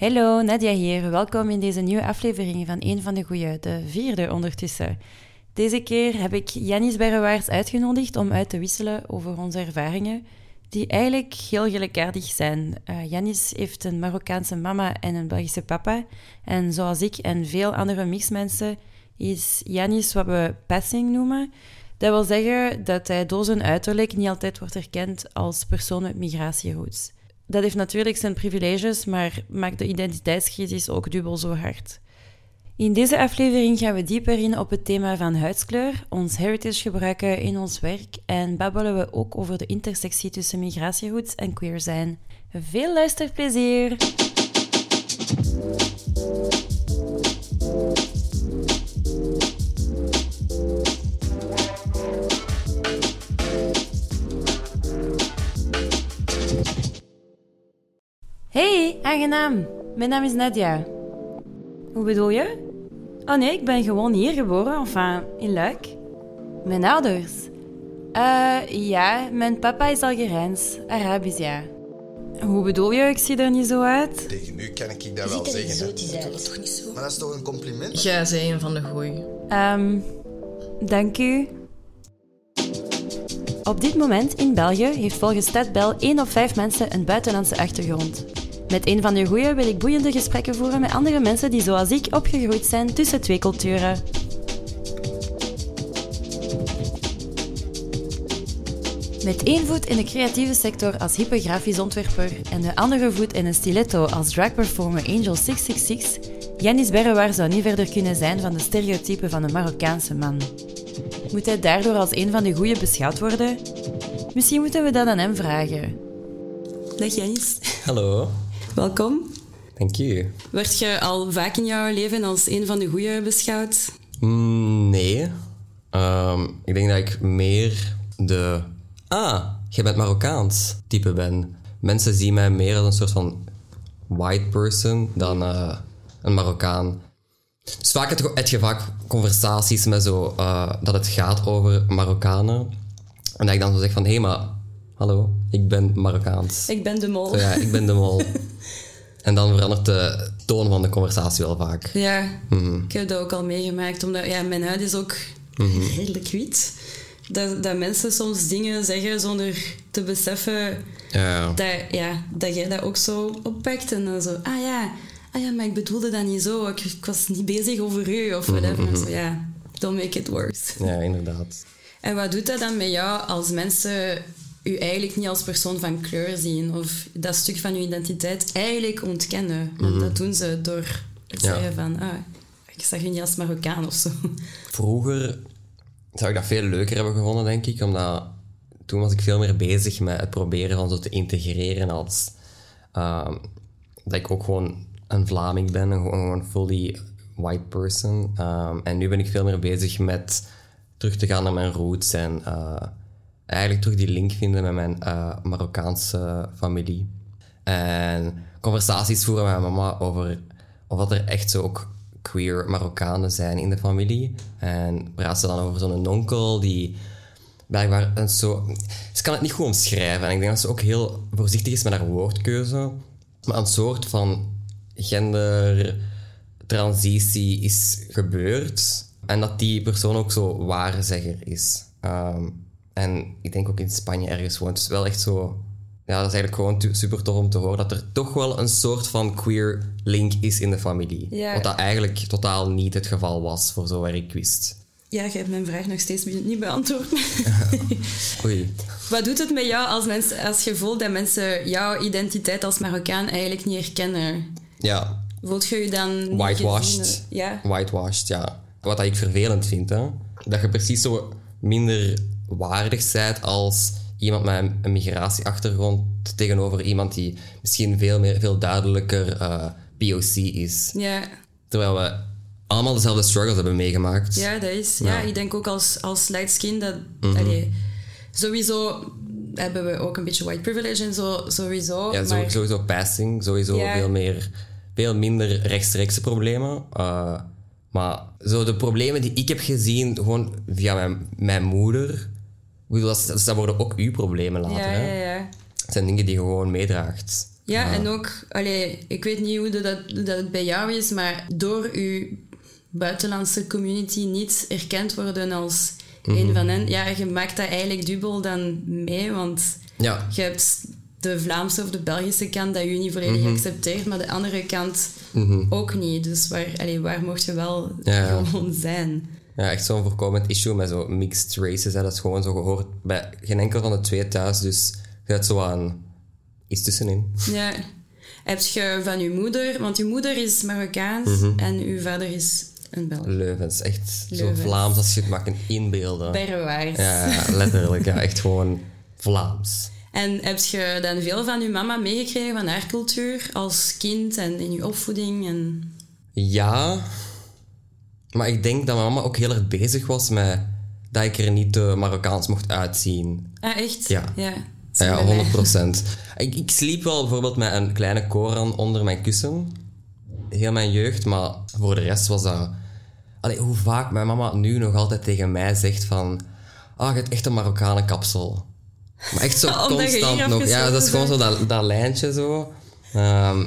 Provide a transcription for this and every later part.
Hallo, Nadia hier. Welkom in deze nieuwe aflevering van Een van de Goeie, de vierde ondertussen. Deze keer heb ik Janis Berrewaars uitgenodigd om uit te wisselen over onze ervaringen, die eigenlijk heel gelijkaardig zijn. Uh, Janis heeft een Marokkaanse mama en een Belgische papa. En zoals ik en veel andere mixmensen is Janis wat we passing noemen. Dat wil zeggen dat hij door zijn uiterlijk niet altijd wordt erkend als persoon met migratieroots. Dat heeft natuurlijk zijn privileges, maar maakt de identiteitscrisis ook dubbel zo hard. In deze aflevering gaan we dieper in op het thema van huidskleur, ons heritage gebruiken in ons werk en babbelen we ook over de intersectie tussen migratieroots en queer zijn. Veel luisterplezier! Hey, aangenaam. Mijn naam is Nadia. Hoe bedoel je? Oh nee, ik ben gewoon hier geboren, enfin, in Luik. Mijn ouders? Uh, ja, mijn papa is Algerijns, Arabisch, ja. Hoe bedoel je, ik zie er niet zo uit? Tegen u kan ik dat wel zeggen. Zo dat is toch niet zo? Maar dat is toch een compliment? Jij zei een van de goeie. Um, dank u. Op dit moment in België heeft volgens Stadbel 1 op 5 mensen een buitenlandse achtergrond. Met een van de goeie wil ik boeiende gesprekken voeren met andere mensen die zoals ik opgegroeid zijn tussen twee culturen. Met één voet in de creatieve sector als hypergrafisch ontwerper en de andere voet in een stiletto als dragperformer Angel 666, Janis Berrewaar zou niet verder kunnen zijn van de stereotypen van de Marokkaanse man. Moet hij daardoor als een van de goeie beschouwd worden? Misschien moeten we dat aan hem vragen. Dag Janis. Hallo. Welkom. Dank je. Werd je al vaak in jouw leven als een van de goeie beschouwd? Mm, nee. Ehm, ik denk dat ik meer de... Ah, je bent Marokkaans type ben. Mensen zien mij meer als een soort van white person dan uh, een Marokkaan. Dus vaak heb je vaak conversaties met zo, uh, dat het gaat over Marokkanen. En dat ik dan zo zeg van, hé, hey, maar hallo, ik ben Marokkaans. Ik ben de mol. ja, ik ben de mol. en dan verandert de toon van de conversatie wel vaak. Ja, mhm. ik heb dat ook al meegemaakt. Omdat ja, mijn huid is ook mm redelijk wit. Dat, dat mensen soms dingen zeggen zonder te beseffen ja. Dat, ja, dat jij dat ook zo oppakt. En dan zo, ah ja, ah ja, maar ik bedoelde dat niet zo. Ik, ik was niet bezig over u of mhm, whatever. Mm Zo, ja, don't make it worse. Ja, inderdaad. En wat doet dat dan met jou als mensen u eigenlijk niet als persoon van kleur zien of dat stuk van uw identiteit eigenlijk ontkennen. Want mhm. dat doen ze door het zeggen van, ah, ik zag je niet als Marokkaan of zo. Vroeger zou ik dat veel leuker hebben gevonden, denk ik, omdat toen was ik veel meer bezig met het proberen van zo te integreren als uh, dat ik ook gewoon een Vlaming ben, een gewoon fully white person. Ehm, en nu ben ik veel meer bezig met terug te gaan naar mijn roots en uh, eigenlijk terug die link vinden met mijn uh, Marokkaanse familie. En conversaties voeren met mijn mama over of er echt zo ook queer Marokkanen zijn in de familie. En praat ze dan over zo'n onkel die blijkbaar een zo... Ze kan het niet goed omschrijven. En ik denk dat ze ook heel voorzichtig is met haar woordkeuze. Maar een soort van gendertransitie is gebeurd. En dat die persoon ook zo waarzegger is. Um, en ik denk ook in Spanje ergens woont. Dus wel echt zo... Ja, dat is eigenlijk gewoon super tof om te horen dat er toch wel een soort van queer link is in de familie. Ja. Wat dat eigenlijk totaal niet het geval was, voor zover ik wist. Ja, je hebt mijn vraag nog steeds niet beantwoord. Oei. Wat doet het met jou als, mensen, als je voelt dat mensen jouw identiteit als Marokkaan eigenlijk niet herkennen? Ja. Voelt je je dan... Whitewashed. Ja. Whitewashed, ja. Wat ik vervelend vind, hè. Dat je precies zo minder waardig zijt als iemand met een migratieachtergrond tegenover iemand die misschien veel, meer, veel duidelijker uh, eh, POC is. Ja. Terwijl we allemaal dezelfde struggles hebben meegemaakt. Ja, dat is. Ja, ik denk ook als, als light skin dat... Mm sowieso hebben we ook een beetje white privilege en zo, sowieso. Ja, maar... sowieso passing. Sowieso veel, meer, veel minder rechtstreekse problemen. Uh, maar zo de problemen die ik heb gezien, gewoon via mijn, mijn moeder dat, dat worden ook uw problemen later. Ja, ja, ja. Het zijn dingen die je gewoon meedraagt. Ja, en ook, allee, ik weet niet hoe dat, dat het bij jou is, maar door je buitenlandse community niet erkend worden als een Mhm. van hen, ja, je maakt dat eigenlijk dubbel dan mee, want Ja, je hebt de Vlaamse of de Belgische kant dat je niet volledig Mhm. accepteert, maar de andere kant ook niet. Dus waar, allee, waar mocht je wel Ja, ja. gewoon zijn? Ja echt zo'n voorkomend issue met zo mixed races. Hè. Dat is gewoon zo gehoord bij geen enkel van de twee thuis. Dus je hebt zo aan iets tussenin. Ja. Heb je van je moeder, want je moeder is Marokkaans Mhm. en uw vader is een Belg. Leuvens. Echt zo. Vlaams als je het mag inbeelden. Berwaars. Ja, ja, letterlijk. Ja, echt gewoon Vlaams. En heb je dan veel van je mama meegekregen van haar cultuur als kind en in je opvoeding? En... Ja, maar ik denk dat mijn mama ook heel erg bezig was met dat ik er niet te Marokkaans mocht uitzien. Ah, echt? Ja. Ja, Ja, bij mij. 100 procent. Ik, ik sliep wel bijvoorbeeld met een kleine koran onder mijn kussen. Heel mijn jeugd, maar voor de rest was dat... Allee, hoe vaak mijn mama nu nog altijd tegen mij zegt van... Ah, je hebt echt een Marokkanen kapsel. Maar echt zo constant nog. Ja, dat is gewoon zo dat, dat lijntje zo. Ehm,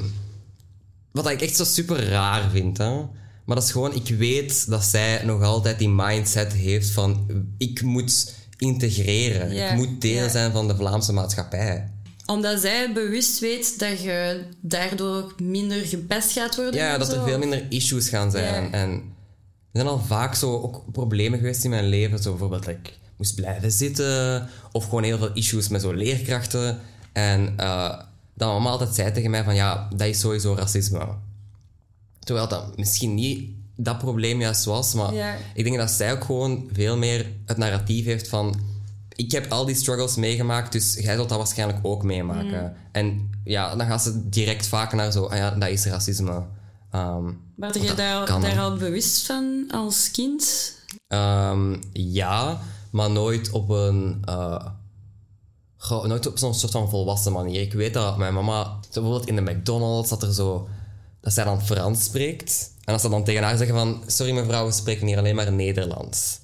wat ik echt zo super raar vind, hè. Maar dat is gewoon, ik weet dat zij nog altijd die mindset heeft van... Ik moet integreren. Ik moet deel zijn van de Vlaamse maatschappij. Omdat zij bewust weet dat je daardoor minder gepest gaat worden. Ja, dat er veel minder issues gaan zijn. Ja. En er zijn al vaak zo ook problemen geweest in mijn leven. Zo bijvoorbeeld dat ik moest blijven zitten. Of gewoon heel veel issues met zo leerkrachten. En eh dat mama altijd zei tegen mij van ja, dat is sowieso racisme. Terwijl dat misschien niet dat probleem juist was. Maar Ja. ik denk dat zij ook gewoon veel meer het narratief heeft van... Ik heb al die struggles meegemaakt, dus jij zult dat waarschijnlijk ook meemaken. Mm. En ja, dan gaan ze direct vaak naar zo... Ah ja, dat is racisme. Was dat je daar, al bewust van als kind? Ehm, ja, maar nooit op een. eh, nooit op zo'n soort van volwassen manier. Ik weet dat mijn mama, bijvoorbeeld in de McDonald's, dat er zo. Dat zij dan Frans spreekt. En als ze dan tegen haar zeggen van. Sorry mevrouw, we spreken hier alleen maar Nederlands.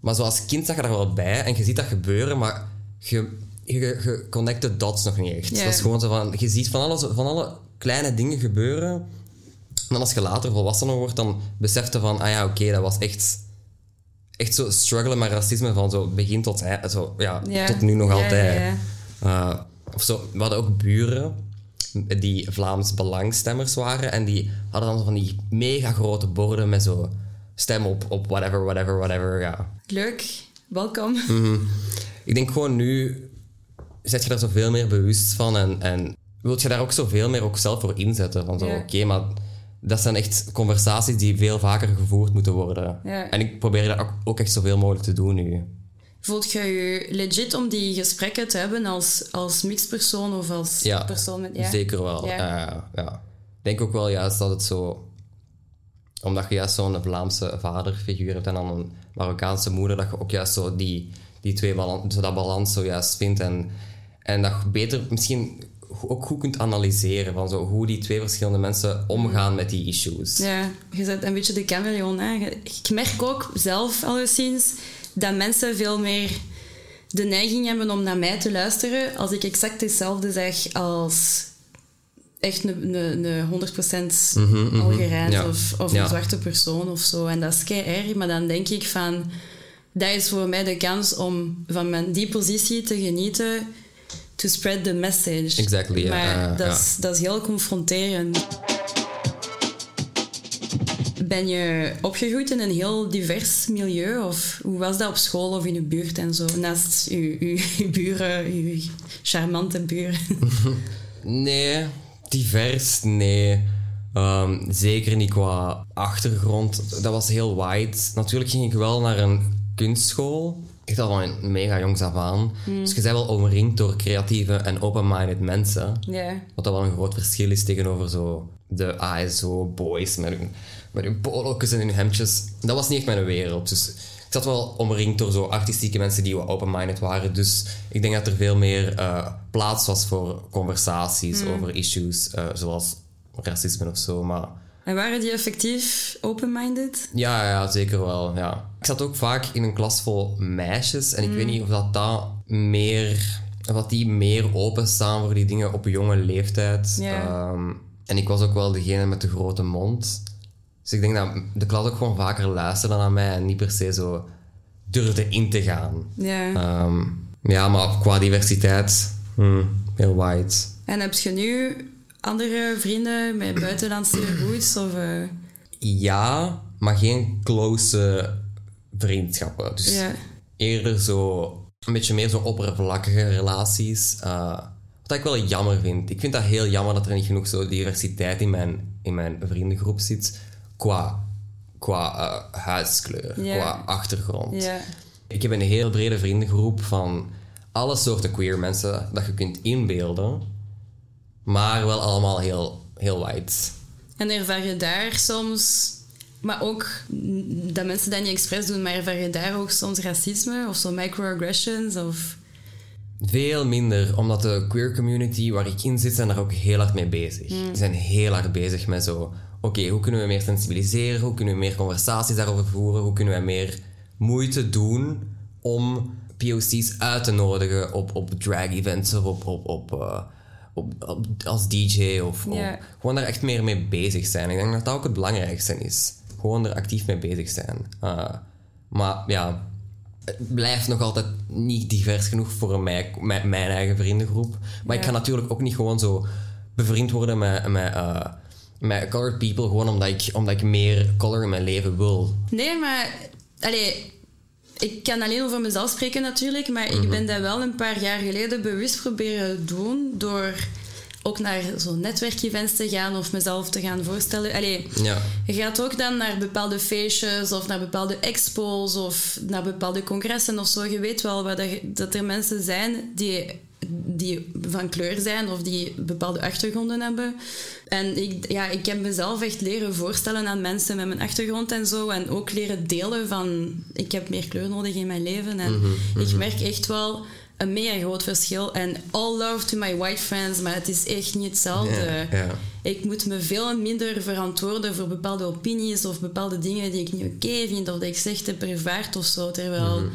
Maar zo als kind zag je daar wel bij en je ziet dat gebeuren, maar je, je, je connect de dots nog niet echt. Ja. Dat is gewoon zo van. Je ziet van alle, van alle kleine dingen gebeuren. En dan als je later volwassener wordt, dan beseft je van, ah ja, oké, dat was echt, echt zo struggelen met racisme van zo begin tot, hè, zo, ja, tot nu nog altijd. ja, Eh, of zo, we hadden ook buren die Vlaams belangstemmers waren en die hadden dan zo van die mega grote borden met zo stem op, op whatever, whatever, whatever, ja. Leuk, welkom. Ik denk gewoon nu zet je daar zoveel meer bewust van en, en wilt je daar ook zoveel meer ook zelf voor inzetten. Van zo, Ja. oké, maar dat zijn echt conversaties die veel vaker gevoerd moeten worden. Ja. En ik probeer dat ook echt zoveel mogelijk te doen nu. Voelt je je legit om die gesprekken te hebben als, als mixed persoon of als Ja, persoon met... Ja? zeker wel. Ja. Ja. ja. Ik denk ook wel juist dat het zo... Omdat je juist zo'n Vlaamse vaderfiguur hebt en dan een Marokkaanse moeder, dat je ook juist zo die, die twee balans, zo dat balans zo juist vindt. En, en dat je beter misschien ook goed kunt analyseren van zo, hoe die twee verschillende mensen omgaan met die issues. Ja, je zet een beetje de chameleon. Hè. Ik merk ook zelf alleszins dat mensen veel meer de neiging hebben om naar mij te luisteren als ik exact hetzelfde zeg als echt een, een, een 100% Algerijns Ja. of, of Ja. een zwarte persoon of zo. En dat is kei erg, maar dan denk ik van... Dat is voor mij de kans om van mijn, die positie te genieten to spread the message. Exactly. Maar Eh, dat, dat is heel confronterend. Ben je opgegroeid in een heel divers milieu? Of hoe was dat op school of in je buurt en zo? Naast je, buren, je charmante buren. Nee, divers, nee. Ehm, zeker niet qua achtergrond. Dat was heel wide. Natuurlijk ging ik wel naar een kunstschool. Echt al van een mega jongs af aan. Dus je bent wel omringd door creatieve en open-minded mensen. ja. Wat dat wel een groot verschil is tegenover zo de ASO-boys met hun, met hun polo's en hun hemdjes. Dat was niet echt mijn wereld. Dus ik zat wel omringd door zo artistieke mensen die wat open-minded waren. Dus ik denk dat er veel meer eh, plaats was voor conversaties over issues, eh, zoals racisme of zo. Maar En waren die effectief open-minded? ja, ja, zeker wel. Ja. Ik zat ook vaak in een klas vol meisjes en ik weet niet of dat, dat meer wat die meer openstaan voor die dingen op jonge leeftijd. Ehm, en ik was ook wel degene met de grote mond. Dus ik denk dat de klas ook gewoon vaker luisterde naar mij en niet per se zo durfde in te gaan. Ja. Ehm, ja, maar qua diversiteit, hmm, heel white. En heb je nu andere vrienden met buitenlandse roots? Of, eh, Ja, maar geen close vriendschappen. Dus ja. eerder zo een beetje meer zo oppervlakkige relaties. eh, wat ik wel jammer vind. Ik vind dat heel jammer dat er niet genoeg zo diversiteit in mijn, in mijn vriendengroep zit. Qua, qua eh, huidskleur, qua achtergrond. Ik heb een heel brede vriendengroep van alle soorten queer mensen dat je kunt inbeelden. Maar wel allemaal heel, heel white. En ervaar je daar soms... Maar ook mm, dat mensen dat niet expres doen, maar ervaar je daar ook soms racisme of zo microaggressions? Of... Veel minder, omdat de queer community waar ik in zit, zijn daar ook heel hard mee bezig. Die zijn heel hard bezig met zo... Oké, hoe kunnen we meer sensibiliseren? Hoe kunnen we meer conversaties daarover voeren? Hoe kunnen we meer moeite doen om POC's uit te nodigen op, op drag-events of op, op, op, eh, op, op- als DJ of, gewoon daar echt meer mee bezig zijn. Ik denk dat dat ook het belangrijkste is. Gewoon er actief mee bezig zijn. Eh, maar ja, het blijft nog altijd niet divers genoeg voor mij, mijn, mijn eigen vriendengroep. Maar ik ga natuurlijk ook niet gewoon zo bevriend worden met, met, eh, met colored people, gewoon omdat ik, omdat ik meer color in mijn leven wil. Nee, maar... Allee, ik kan alleen over mezelf spreken natuurlijk, maar ik ben dat wel een paar jaar geleden bewust proberen doen door ook naar zo'n netwerkevents te gaan of mezelf te gaan voorstellen. Allee, Ja. je gaat ook dan naar bepaalde feestjes of naar bepaalde expos of naar bepaalde congressen of zo. Je weet wel wat dat, dat er mensen zijn die, die van kleur zijn of die bepaalde achtergronden hebben. En ik, ja, ik heb mezelf echt leren voorstellen aan mensen met mijn achtergrond en zo. En ook leren delen van... Ik heb meer kleur nodig in mijn leven. En ik merk echt wel een mega groot verschil. En all love to my white friends, maar het is echt niet hetzelfde. Ik moet me veel minder verantwoorden voor bepaalde opinies of bepaalde dingen die ik niet oké vind of dat ik slecht heb ervaard of zo. Terwijl, Mhm.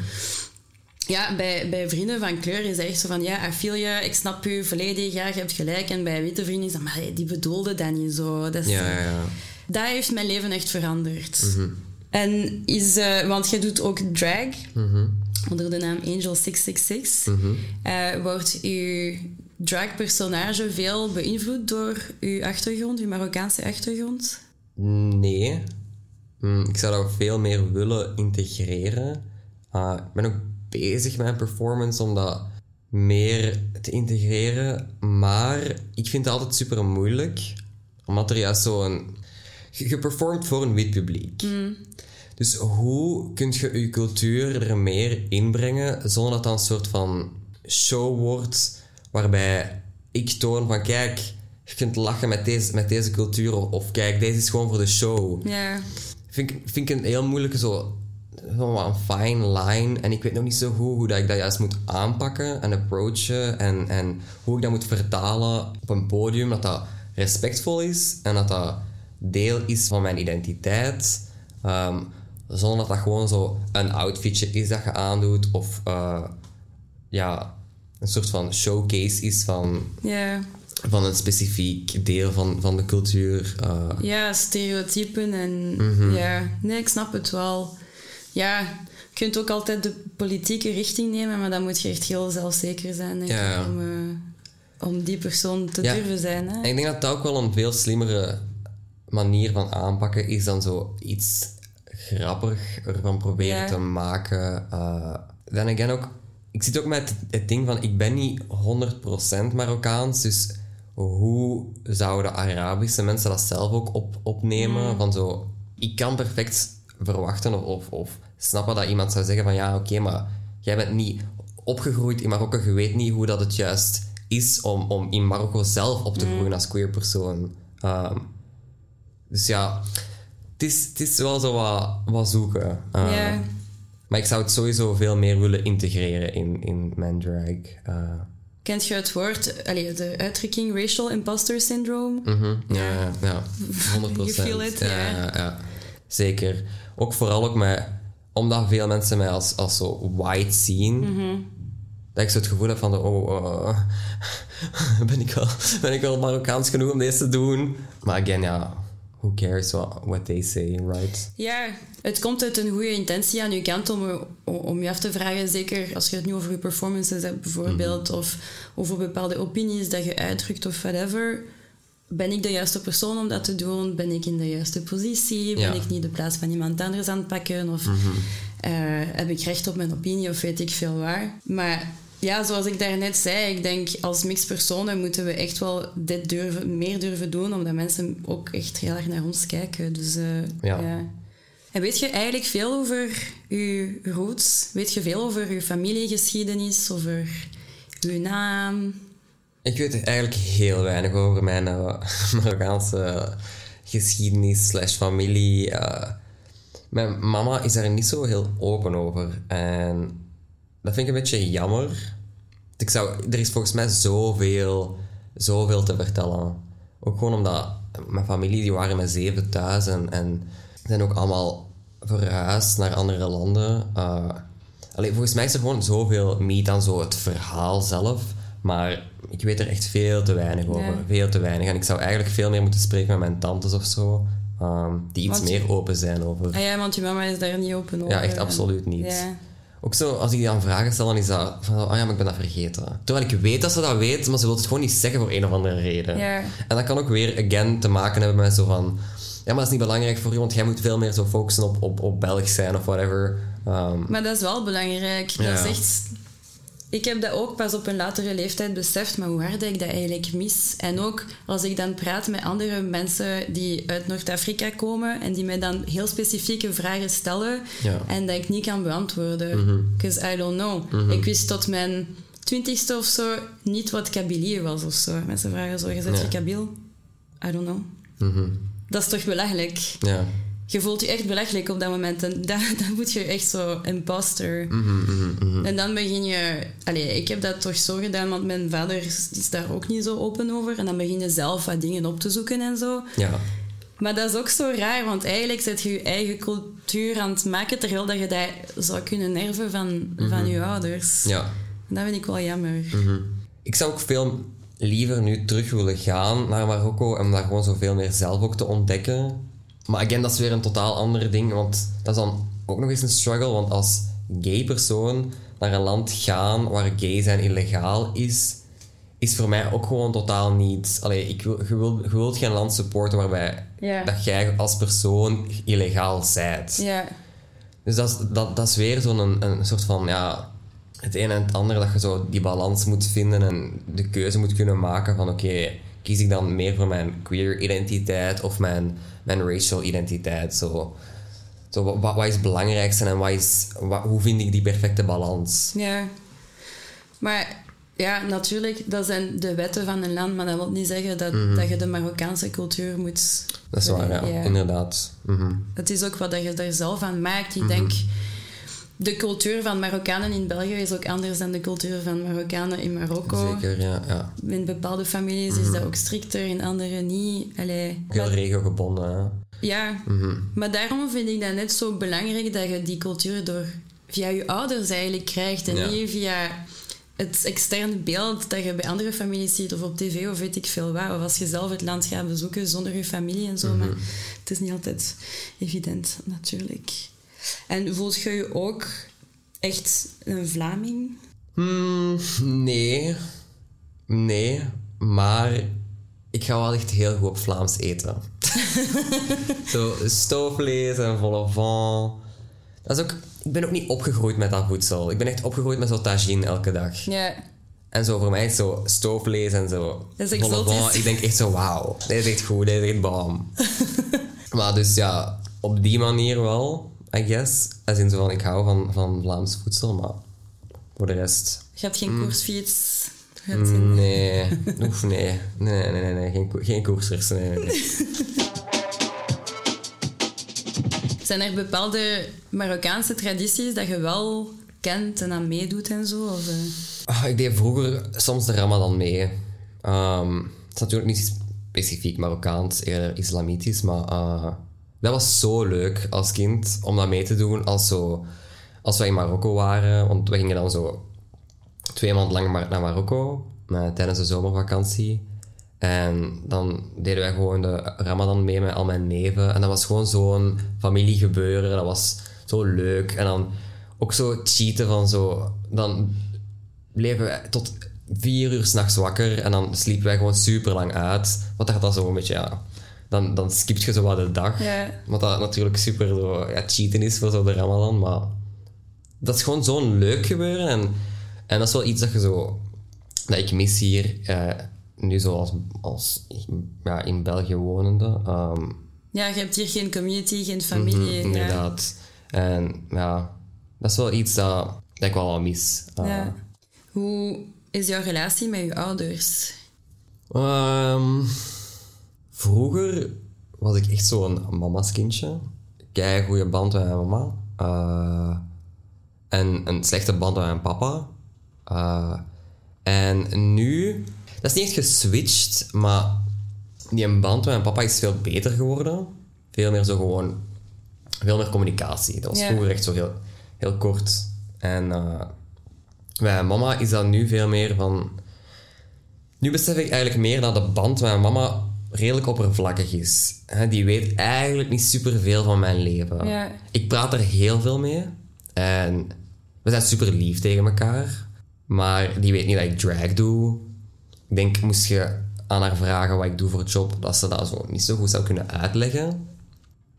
Ja, bij, bij vrienden van kleur is echt zo van, ja, I feel je, ik snap je volledig, ja, je hebt gelijk. En bij witte vrienden is dat, maar hey, die bedoelde dat niet zo. Dat, is, Ja, ja, ja. dat heeft mijn leven echt veranderd. Mhm. En is, eh, want jij doet ook drag, Mhm. onder de naam Angel666. Eh, wordt uw dragpersonage veel beïnvloed door uw achtergrond, uw Marokkaanse achtergrond? Nee. Mm, ik zou dat veel meer willen integreren. Ah, ik ben ook bezig met performance om dat meer te integreren. Maar ik vind het altijd super moeilijk. Omdat er juist zo'n... Je, performt voor een wit publiek. Dus hoe kun je je cultuur er meer inbrengen zonder dat dat een soort van show wordt waarbij ik toon van kijk, je kunt lachen met deze, met deze cultuur of, kijk, deze is gewoon voor de show. Ja. Vind, ik- vind ik een heel moeilijke zo, wat een fine line en ik weet nog niet zo goed hoe dat ik dat juist moet aanpakken en approachen en, en hoe ik dat moet vertalen op een podium dat dat respectvol is en dat dat deel is van mijn identiteit. Ehm, zonder dat dat gewoon zo een outfitje is dat je aandoet of eh, ja, een soort van showcase is van, van een specifiek deel van, van de cultuur. eh. ja, stereotypen en... Mhm. Ja, nee, ik snap het wel. Ja, je kunt ook altijd de politieke richting nemen, maar dan moet je echt heel zelfzeker zijn denk ik, Ja. Om, eh, om die persoon te Ja. durven zijn. Hè? En ik denk dat dat ook wel een veel slimmere manier van aanpakken is dan zo iets grappig ervan proberen Ja. te maken. Eh dan again ook, ik zit ook met het ding van, ik ben niet 100% Marokkaans, dus hoe zouden Arabische mensen dat zelf ook op, opnemen? Van zo, ik kan perfect verwachten of, of, of snappen dat iemand zou zeggen van, ja, oké, maar jij bent niet opgegroeid in Marokko, je weet niet hoe dat het juist is om, om in Marokko zelf op te groeien als queer persoon. Ehm, dus ja, het is, het is wel zo wat, wat zoeken. Eh, Ja. Maar ik zou het sowieso veel meer willen integreren in, in mijn drag. Eh, Kent je het woord, allee, de uitdrukking racial imposter syndrome? mhm, ja, ja, ja, 100%. You feel it, ja, ja. ja, ja. Zeker. Ook vooral ook met, omdat veel mensen mij als, als zo white zien, Mhm. dat ik zo het gevoel heb van, de, oh, uh, ben, ik wel, ben ik wel Marokkaans genoeg om deze te doen? Maar again, ja, who cares what, what they say, right? Ja, het komt uit een goede intentie aan je kant om, om je af te vragen, zeker als je het nu over je performances hebt bijvoorbeeld, mhm. of over bepaalde opinies dat je uitdrukt of whatever. Ben ik de juiste persoon om dat te doen? Ben ik in de juiste positie? Ben ik niet de plaats van iemand anders aan het pakken? Of mhm. eh, heb ik recht op mijn opinie of weet ik veel waar? Maar ja, zoals ik daarnet zei, ik denk als mixpersonen moeten we echt wel dit durven, meer durven doen, omdat mensen ook echt heel erg naar ons kijken. Dus uh, ja. En weet je eigenlijk veel over je roots? Weet je veel over je familiegeschiedenis, over je naam? Ik weet eigenlijk heel weinig over mijn uh, Marokkaanse geschiedenis slash familie. Uh, mijn mama is daar niet zo heel open over. En dat vind ik een beetje jammer. Ik zou, er is volgens mij zoveel, zoveel te vertellen. Ook gewoon omdat mijn familie die waren met zeven thuis en, zijn ook allemaal verhuisd naar andere landen. Uh, volgens mij is er gewoon zoveel meet aan zo het verhaal zelf. Maar ik weet er echt veel te weinig over. Veel te weinig. En ik zou eigenlijk veel meer moeten spreken met mijn tantes of zo. Um, die iets meer open zijn over. Ah ja, want je mama is daar niet open over. Ja, echt absoluut niet. Ja. Ook zo, als ik die dan vragen stel, dan is dat van, oh ja, maar ik ben dat vergeten. Terwijl ik weet dat ze dat weet, maar ze wil het gewoon niet zeggen voor een of andere reden. Ja. En dat kan ook weer, again, te maken hebben met zo van, ja, maar dat is niet belangrijk voor je, want jij moet veel meer zo focussen op, op, op Belgisch zijn of whatever. Um, maar dat is wel belangrijk. Dat is echt ik heb dat ook pas op een latere leeftijd beseft, maar hoe hard ik dat eigenlijk mis. En ook als ik dan praat met andere mensen die uit Noord-Afrika komen en die mij dan heel specifieke vragen stellen en dat ik niet kan beantwoorden. Because mhm. I don't know. Mhm. Ik wist tot mijn twintigste of zo niet wat Kabylie was of zo. Mensen vragen zo, je je Kabyl? I don't know. Mhm. Dat is toch belachelijk? Ja je voelt je echt belachelijk op dat moment. En dan, dan moet je echt zo imposter. Mm -hmm, En dan begin je... Allee, ik heb dat toch zo gedaan, want mijn vader is daar ook niet zo open over. En dan begin je zelf wat dingen op te zoeken en zo. Ja. Maar dat is ook zo raar, want eigenlijk zet je je eigen cultuur aan het maken... terwijl dat je dat zou kunnen nerven van, van mhm. je ouders. Ja. En dat vind ik wel jammer. Mhm. Ik zou ook veel liever nu terug willen gaan naar Marokko... om daar gewoon zoveel meer zelf ook te ontdekken maar again, dat is weer een totaal ander ding. Want dat is dan ook nog eens een struggle. Want als gay persoon naar een land gaan waar gay zijn illegaal is, is voor mij ook gewoon totaal niet. Allee, ik wil, je, wil, je wilt geen land supporten waarbij dat jij als persoon illegaal zijt. Ja. Dus dat is, dat, dat is weer zo'n een, een soort van ja, het een en het ander dat je zo die balans moet vinden en de keuze moet kunnen maken van oké, kies ik dan meer voor mijn queer identiteit of mijn mijn racial identiteit. Zo, zo, wat, wat is het belangrijkste en wat is, wat, hoe vind ik die perfecte balans? Ja, maar ja, natuurlijk, dat zijn de wetten van een land, maar dat wil niet zeggen dat, mhm. dat je de Marokkaanse cultuur moet. Dat is waar, ja, inderdaad. Mhm. Het is ook wat dat je daar zelf aan maakt. Ik mhm. denk de cultuur van Marokkanen in België is ook anders dan de cultuur van Marokkanen in Marokko. Zeker, ja. ja. In bepaalde families is dat ook strikter, in andere niet. Allee, Heel regelgebonden, hè? Ja, mhm. maar daarom vind ik dat net zo belangrijk dat je die cultuur door, via je ouders eigenlijk krijgt en niet via het externe beeld dat je bij andere families ziet of op tv of weet ik veel waar. Of als je zelf het land gaat bezoeken zonder je familie en zo. Mhm. Maar het is niet altijd evident, natuurlijk. En voelt je je ook echt een Vlaming? Hmm, nee. Nee. Maar ik ga wel echt heel goed op Vlaams eten. Zo stoofvlees en volle van. Dat is ook, ik ben ook niet opgegroeid met dat voedsel. Ik ben echt opgegroeid met zo tagine elke dag. Ja. En zo voor mij is zo stoofvlees en zo. Dat is exotisch. Ik denk echt zo, wauw, dit is echt goed, dit is echt bam. maar dus ja, op die manier wel. I guess. Als in zo van, ik hou van, van Vlaams voedsel, maar voor de rest... Je hebt geen mm. koersfiets? Nee. Oef, nee. Nee, nee, nee, nee. Geen, geen koersers. Nee, nee. Zijn er bepaalde Marokkaanse tradities dat je wel kent en aan meedoet en zo? Of, uh? ik deed vroeger soms de Ramadan mee. Um, het is natuurlijk niet specifiek Marokkaans, eerder islamitisch, maar... Uh, dat was zo leuk als kind om dat mee te doen als, zo, als wij in Marokko waren. Want we gingen dan zo. Twee maanden lang naar Marokko met, tijdens de zomervakantie. En dan deden wij gewoon de Ramadan mee met al mijn neven. En dat was gewoon zo'n familiegebeuren. Dat was zo leuk. En dan ook zo cheaten van zo. Dan bleven wij tot vier uur s'nachts wakker. En dan sliepen wij gewoon super lang uit. Wat dat dan zo een beetje, ja. Dan, dan skipt je zo wat de dag. Ja. Wat dat natuurlijk super zo, ja, cheaten is voor zo de Ramadan. Maar dat is gewoon zo'n leuk gebeuren. En, en dat is wel iets dat je zo. Dat ik mis hier. eh, nu zo als, ja, in België wonende. Ehm, Ja, je hebt hier geen community, geen familie. Mhm, inderdaad. En ja, dat is wel iets dat, dat ik wel wat mis. Uh, Ja. Hoe is jouw relatie met je ouders? ehm, vroeger was ik echt zo'n mama's kindje. Kei goede band met mijn mama. Eh, en een slechte band met mijn papa. Eh, en nu, dat is niet echt geswitcht, maar die band met mijn papa is veel beter geworden. Veel meer zo gewoon, veel meer communicatie. Dat was vroeger echt zo heel, heel kort. En eh bij mama is dat nu veel meer van... Nu besef ik eigenlijk meer dat de band met mijn mama redelijk oppervlakkig is. Hè, die weet eigenlijk niet superveel van mijn leven. Ja. Ik praat er heel veel mee. En we zijn super lief tegen elkaar. Maar die weet niet dat ik drag doe. Ik denk, moest je aan haar vragen wat ik doe voor job, dat ze dat zo niet zo goed zou kunnen uitleggen.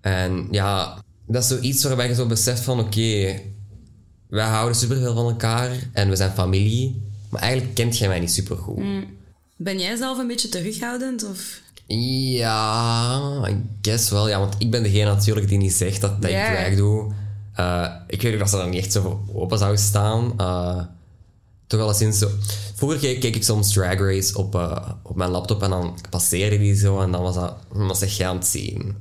En ja, dat is zoiets waarbij je zo beseft van, oké, wij houden superveel van elkaar en we zijn familie. Maar eigenlijk kent jij mij niet supergoed. Ben jij zelf een beetje terughoudend? Of? Ja, I guess wel. Ja, want ik ben degene natuurlijk die niet zegt dat, dat ik drag doe. Eh, ik weet ook dat ze daar niet echt zo voor open zou staan. Eh, toch al sinds zo... Vroeger keek, keek ik soms Drag Race op, eh, op mijn laptop en dan passeerde die zo en dan was dat... zeg jij aan het zien?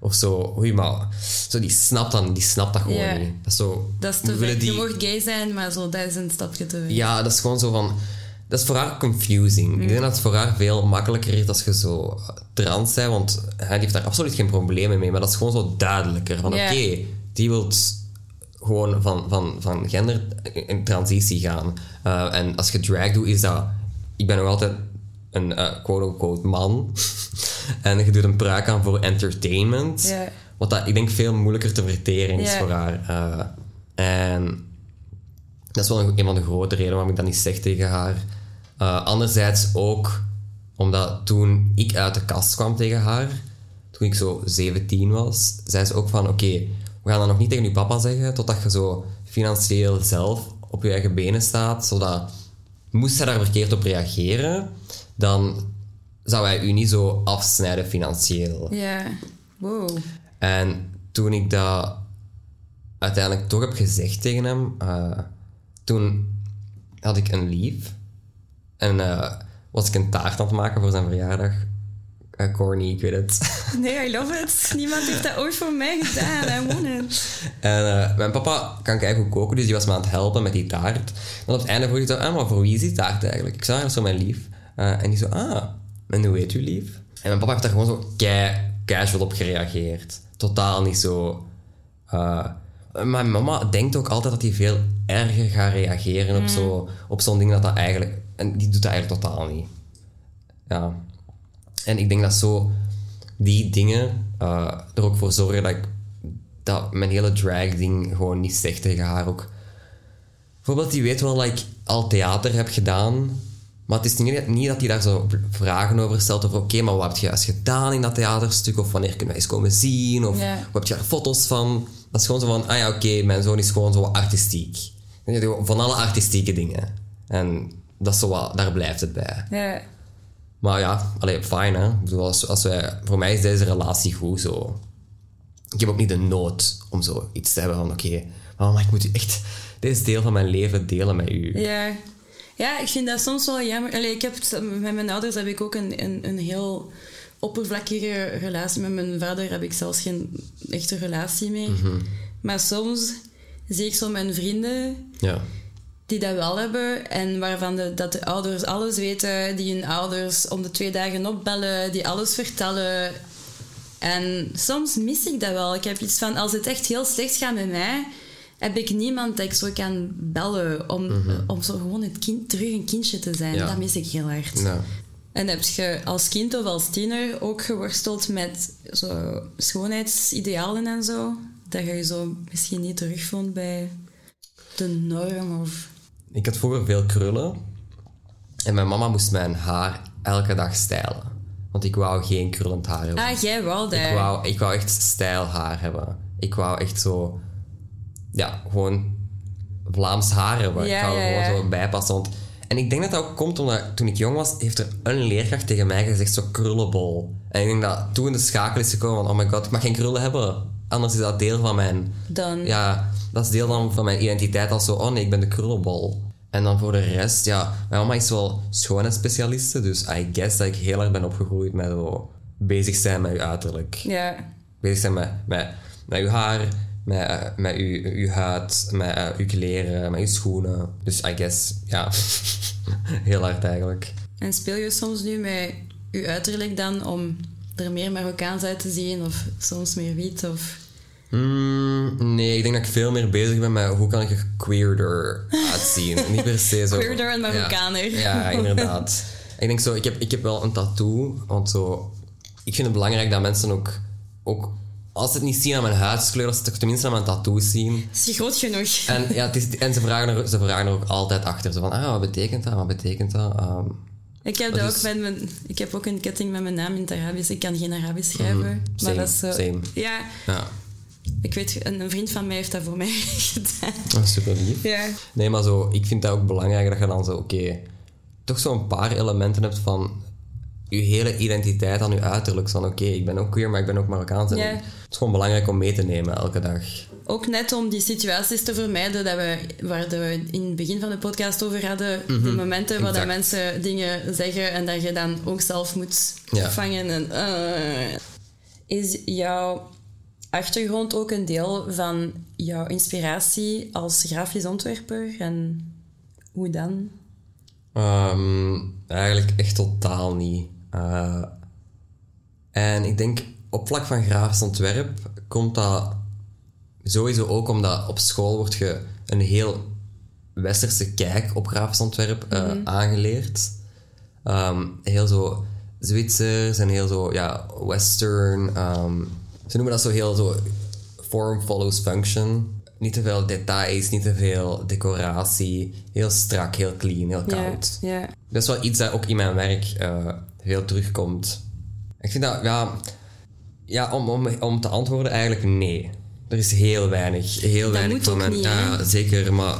Of zo, oei, maar... Zo, die snapt, dan, die snapt dat gewoon niet. Dat is zo... Dat is te die- Je mocht gay zijn, maar zo, dat is een stapje te ver. ja, dat is gewoon zo van... Dat is voor haar confusing. Ik denk dat het voor haar veel makkelijker is als je zo trans bent, want hij heeft daar absoluut geen problemen mee, maar dat is gewoon zo duidelijker. Van oké, die wil gewoon van, van, van gender in transitie gaan. Eh, en als je drag doet, is dat... Ik ben nog altijd een eh, quote-unquote man. en je doet een pruik aan voor entertainment. Ja. Wat dat, ik denk, veel moeilijker te verteren is voor haar. Eh, en dat is wel een, een van de grote redenen waarom ik dat niet zeg tegen haar. Eh, anderzijds ook omdat toen ik uit de kast kwam tegen haar, toen ik zo 17 was, zei ze ook van oké, we gaan dat nog niet tegen je papa zeggen totdat je zo financieel zelf op je eigen benen staat, zodat moest hij daar verkeerd op reageren, dan zou hij u niet zo afsnijden financieel. Ja. Wow. En toen ik dat uiteindelijk toch heb gezegd tegen hem, eh, toen had ik een lief. En eh, was ik een taart aan het maken voor zijn verjaardag. Eh, corny, ik weet het. Nee, I love it. Niemand heeft dat ooit voor mij gedaan. I want it. En eh, mijn papa kan kijken hoe koken, dus die was me aan het helpen met die taart. En op het einde vroeg hij zo, ah, maar voor wie is die taart eigenlijk? Ik zei, dat is voor mijn lief. En die zo, ah, en hoe heet u lief? En mijn papa heeft daar gewoon zo kei casual op gereageerd. Totaal niet zo... mijn mama denkt ook altijd dat hij veel erger gaat reageren op zo- op zo'n ding dat dat eigenlijk... En die doet dat eigenlijk totaal niet. Ja. En ik denk dat zo die dingen eh, er ook voor zorgen dat ik dat mijn hele drag-ding gewoon niet zeg tegen haar ook. Bijvoorbeeld, die weet wel dat ik al theater heb gedaan, maar het is niet, niet dat hij daar zo vragen over stelt of oké, maar wat heb je juist gedaan in dat theaterstuk of wanneer kunnen wij eens komen zien of hoe heb je daar foto's van? Dat is gewoon zo van, ah ja, oké, mijn zoon is gewoon zo artistiek. Van alle artistieke dingen. En dat is zo wat, daar blijft het bij. Ja. Maar ja, allee, fijn hè. Ik bedoel, als, als wij, voor mij is deze relatie goed zo. Ik heb ook niet de nood om zo iets te hebben van oké, maar ik moet u echt deze deel van mijn leven delen met u. Ja. Ja, ik vind dat soms wel jammer. Allee, ik heb, het- met mijn ouders heb ik ook een, een, een heel oppervlakkige relatie. Met mijn vader heb ik zelfs geen echte relatie mee. Maar soms zie ik zo mijn vrienden Ja. Die dat wel hebben en waarvan de, dat de ouders alles weten, die hun ouders om de twee dagen opbellen, die alles vertellen. En soms mis ik dat wel. Ik heb iets van, als het echt heel slecht gaat met mij, heb ik niemand dat ik zo kan bellen om, Mhm. om zo gewoon het kind, terug een kindje te zijn. Ja. Dat mis ik heel hard. Ja. En heb je als kind of als tiener ook geworsteld met zo schoonheidsidealen en zo? Dat je je zo misschien niet terugvond bij de norm of... Ik had vroeger veel krullen. En mijn mama moest mijn haar elke dag stijlen. Want ik wou geen krullend haar hebben. Ah, jij wel ik, daar. wou, ik wou echt stijl haar hebben. Ik wou echt zo... Ja, gewoon Vlaams haar hebben. Ja, ik wou ja, gewoon ja. zo bijpassen. Want, en ik denk dat dat ook komt omdat toen ik jong was, heeft er een leerkracht tegen mij gezegd zo krullenbol. En ik denk dat toen de schakel is gekomen van, oh my god, ik mag geen krullen hebben. Anders is dat deel van mijn Dan... ja, dat is deel dan van mijn identiteit als zo, oh nee, ik ben de krullenbol. En dan voor de rest, ja, mijn mama is wel schoonheidsspecialiste, dus I guess dat ik heel erg ben opgegroeid met zo bezig zijn met je uiterlijk. Ja. Bezig zijn met, met, met je haar, met, met je, je huid, met eh, je kleren, met je schoenen. Dus I guess, ja, heel hard eigenlijk. En speel je soms nu met je uiterlijk dan om er meer Marokkaans uit te zien of soms meer wit of... Hmm, nee, ik denk dat ik veel meer bezig ben met hoe kan ik er queerder uitzien. Niet per se zo... Queerder en Marokkaner. Ja, ja, inderdaad. ik denk zo, ik heb, ik heb wel een tattoo, want zo... Ik vind het belangrijk dat mensen ook... ook als ze het niet zien aan mijn huidskleur, dat ze het tenminste aan mijn tattoos zien. Is je groot genoeg? En, ja, het is, en ze, vragen er, ze vragen er ook altijd achter. Zo van, ah, wat betekent dat? Wat betekent dat? Ehm, Ik heb, Dat is- ook met mijn, ik heb ook een ketting met mijn naam in het Arabisch. Ik kan geen Arabisch schrijven. maar Mhm. same, dat is zo... same. Ja, ja, ik weet, een, een vriend van mij heeft dat voor mij gedaan. dat is super lief. Ja. Nee, maar zo, ik vind dat ook belangrijk dat je dan zo, oké, toch zo een paar elementen hebt van je hele identiteit aan je uiterlijk. Van oké, ik ben ook queer, maar ik ben ook Marokkaans. En Ja. Het is gewoon belangrijk om mee te nemen elke dag. Ook net om die situaties te vermijden dat we, waar we in het begin van de podcast over hadden. De momenten waar dat Mhm. mensen dingen zeggen en dat je dan ook zelf moet Ja. vangen. En, eh. Is jouw achtergrond ook een deel van jouw inspiratie als grafisch ontwerper? En hoe dan? Ehm, eigenlijk echt totaal niet. Eh, en ik denk op vlak van grafisch ontwerp komt dat sowieso ook omdat op school wordt je een heel westerse kijk op grafisch ontwerp eh, aangeleerd. Ehm, heel zo Zwitsers en heel zo ja, western. ehm, ze noemen dat zo heel zo form follows function. Niet te veel details, niet te veel decoratie. Heel strak, heel clean, heel koud. Ja, ja. Dat is wel iets dat ook in mijn werk eh, heel terugkomt. Ik vind dat, ja, ja om, om, om te antwoorden eigenlijk nee. Er is heel weinig, heel weinig van ook mijn... niet, ja, zeker, maar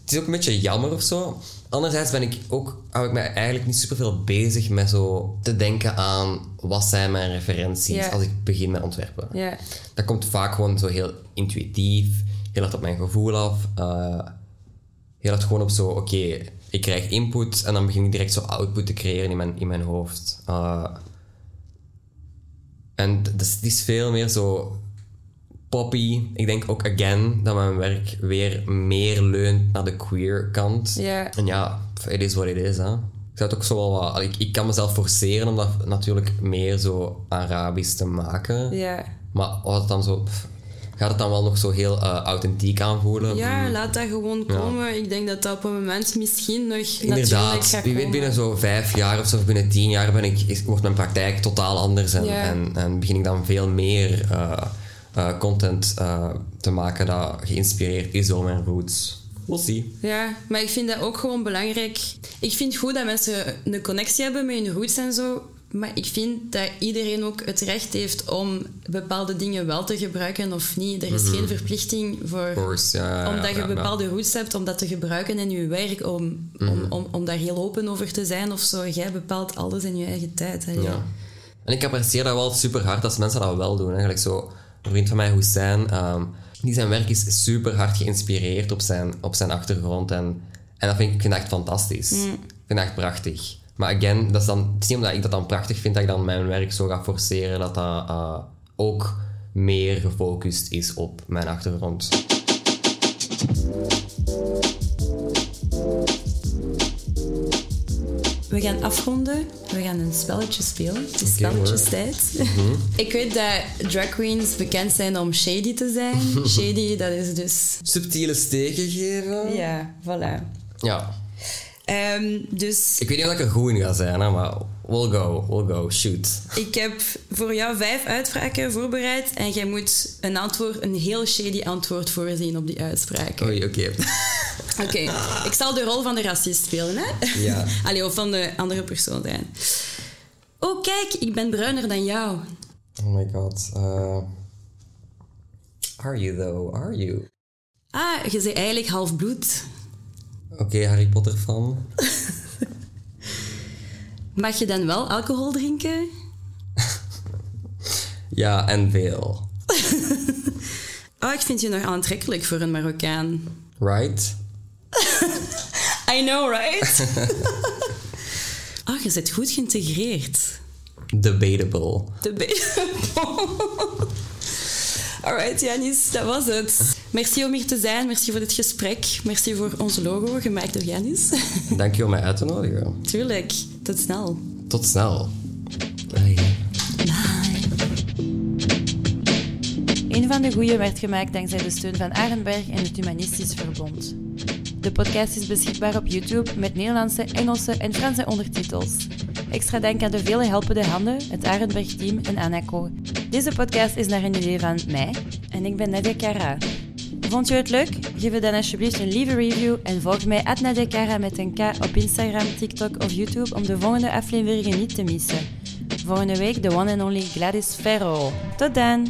het is ook een beetje jammer of zo. Anderzijds ben ik ook, hou ik mij eigenlijk niet superveel bezig met zo te denken aan wat zijn mijn referenties Ja. als ik begin met ontwerpen. Ja. Dat komt vaak gewoon zo heel intuïtief, heel hard op mijn gevoel af. eh, heel hard gewoon op zo, oké, ik krijg input en dan begin ik direct zo output te creëren in mijn, in mijn hoofd. Eh, en d- dus het is veel meer zo poppy. Ik denk ook, again, dat mijn werk weer meer leunt naar de queer kant. Ja. En ja, it is what it is, hè. Ik zou het ook zo wel wat... Ik, ik kan mezelf forceren om dat natuurlijk meer zo Arabisch te maken. Ja. Maar was het dan zo... pff, gaat het dan wel nog zo heel eh, authentiek aanvoelen? Ja, Mm, laat dat gewoon komen. Ik denk dat dat op een moment misschien nog Inderdaad. Wie weet, binnen zo vijf jaar of zo, of binnen tien jaar ben ik, is, wordt mijn praktijk totaal anders. En, Ja. en, en begin ik dan veel meer eh, eh, content eh, te maken dat geïnspireerd is door mijn roots. We'll see. Ja, maar ik vind dat ook gewoon belangrijk. Ik vind het goed dat mensen een connectie hebben met hun roots en zo. Maar ik vind dat iedereen ook het recht heeft om bepaalde dingen wel te gebruiken of niet. Er is geen verplichting voor... Course, ja, ja, omdat ja, je bepaalde roots hebt, om dat te gebruiken in je werk, om, om, om, om daar heel open over te zijn of zo. Jij bepaalt alles in je eigen tijd. Hè. Ja. En ik apprecieer dat wel super hard als mensen dat wel doen. Eigenlijk zo, een vriend van mij, Hussein, ehm die zijn werk is super hard geïnspireerd op zijn, op zijn achtergrond. En, en dat vind ik, ik echt fantastisch. Ik vind dat echt prachtig. Maar again, dat is dan, het is niet omdat ik dat dan prachtig vind dat ik dan mijn werk zo ga forceren dat dat eh, ook meer gefocust is op mijn achtergrond. We gaan afronden. We gaan een spelletje spelen. Het is spelletjestijd. Mhm. Ik weet dat drag queens bekend zijn om shady te zijn. shady, dat is dus... Subtiele steken geven. Ja, voilà. Ja. Um, dus... Ik weet niet of ik er goed in ga zijn, hè, maar we'll go, we'll go, shoot. Ik heb voor jou vijf uitspraken voorbereid en jij moet een antwoord, een heel shady antwoord voorzien op die uitspraken. Oei, oké. Oké, ik zal de rol van de racist spelen, hè? Ja. Allee, of van de andere persoon zijn. Oh, kijk, ik ben bruiner dan jou. Oh my god. Uh... Are you though? Are you? Ah, je bent eigenlijk half bloed. Oké, Harry Potter fan. Mag je dan wel alcohol drinken? ja, en veel. oh, ik vind je nog aantrekkelijk voor een Marokkaan. Right? I know, right? oh, je zit goed geïntegreerd. Debatable. Debatable. Alright, Janis, dat was het. Merci om hier te zijn. Merci voor dit gesprek. Merci voor ons logo, gemaakt door Janis. Dank je om mij uit te nodigen. Tuurlijk. Tot snel. Tot snel. Bye. Bye. Een van de goeie werd gemaakt dankzij de steun van Arenberg en het Humanistisch Verbond. De podcast is beschikbaar op YouTube met Nederlandse, Engelse en Franse ondertitels. Extra dank aan de vele helpende handen, het Arenberg-team en Anaco. Deze podcast is naar een idee van mij en ik ben Nadia Cara. Vond je het leuk? Geef het dan alsjeblieft een lieve review en volg mij Cara met een K op Instagram, TikTok of YouTube om de volgende afleveringen niet te missen. Volgende week de one and only Gladys Ferro. Tot dan!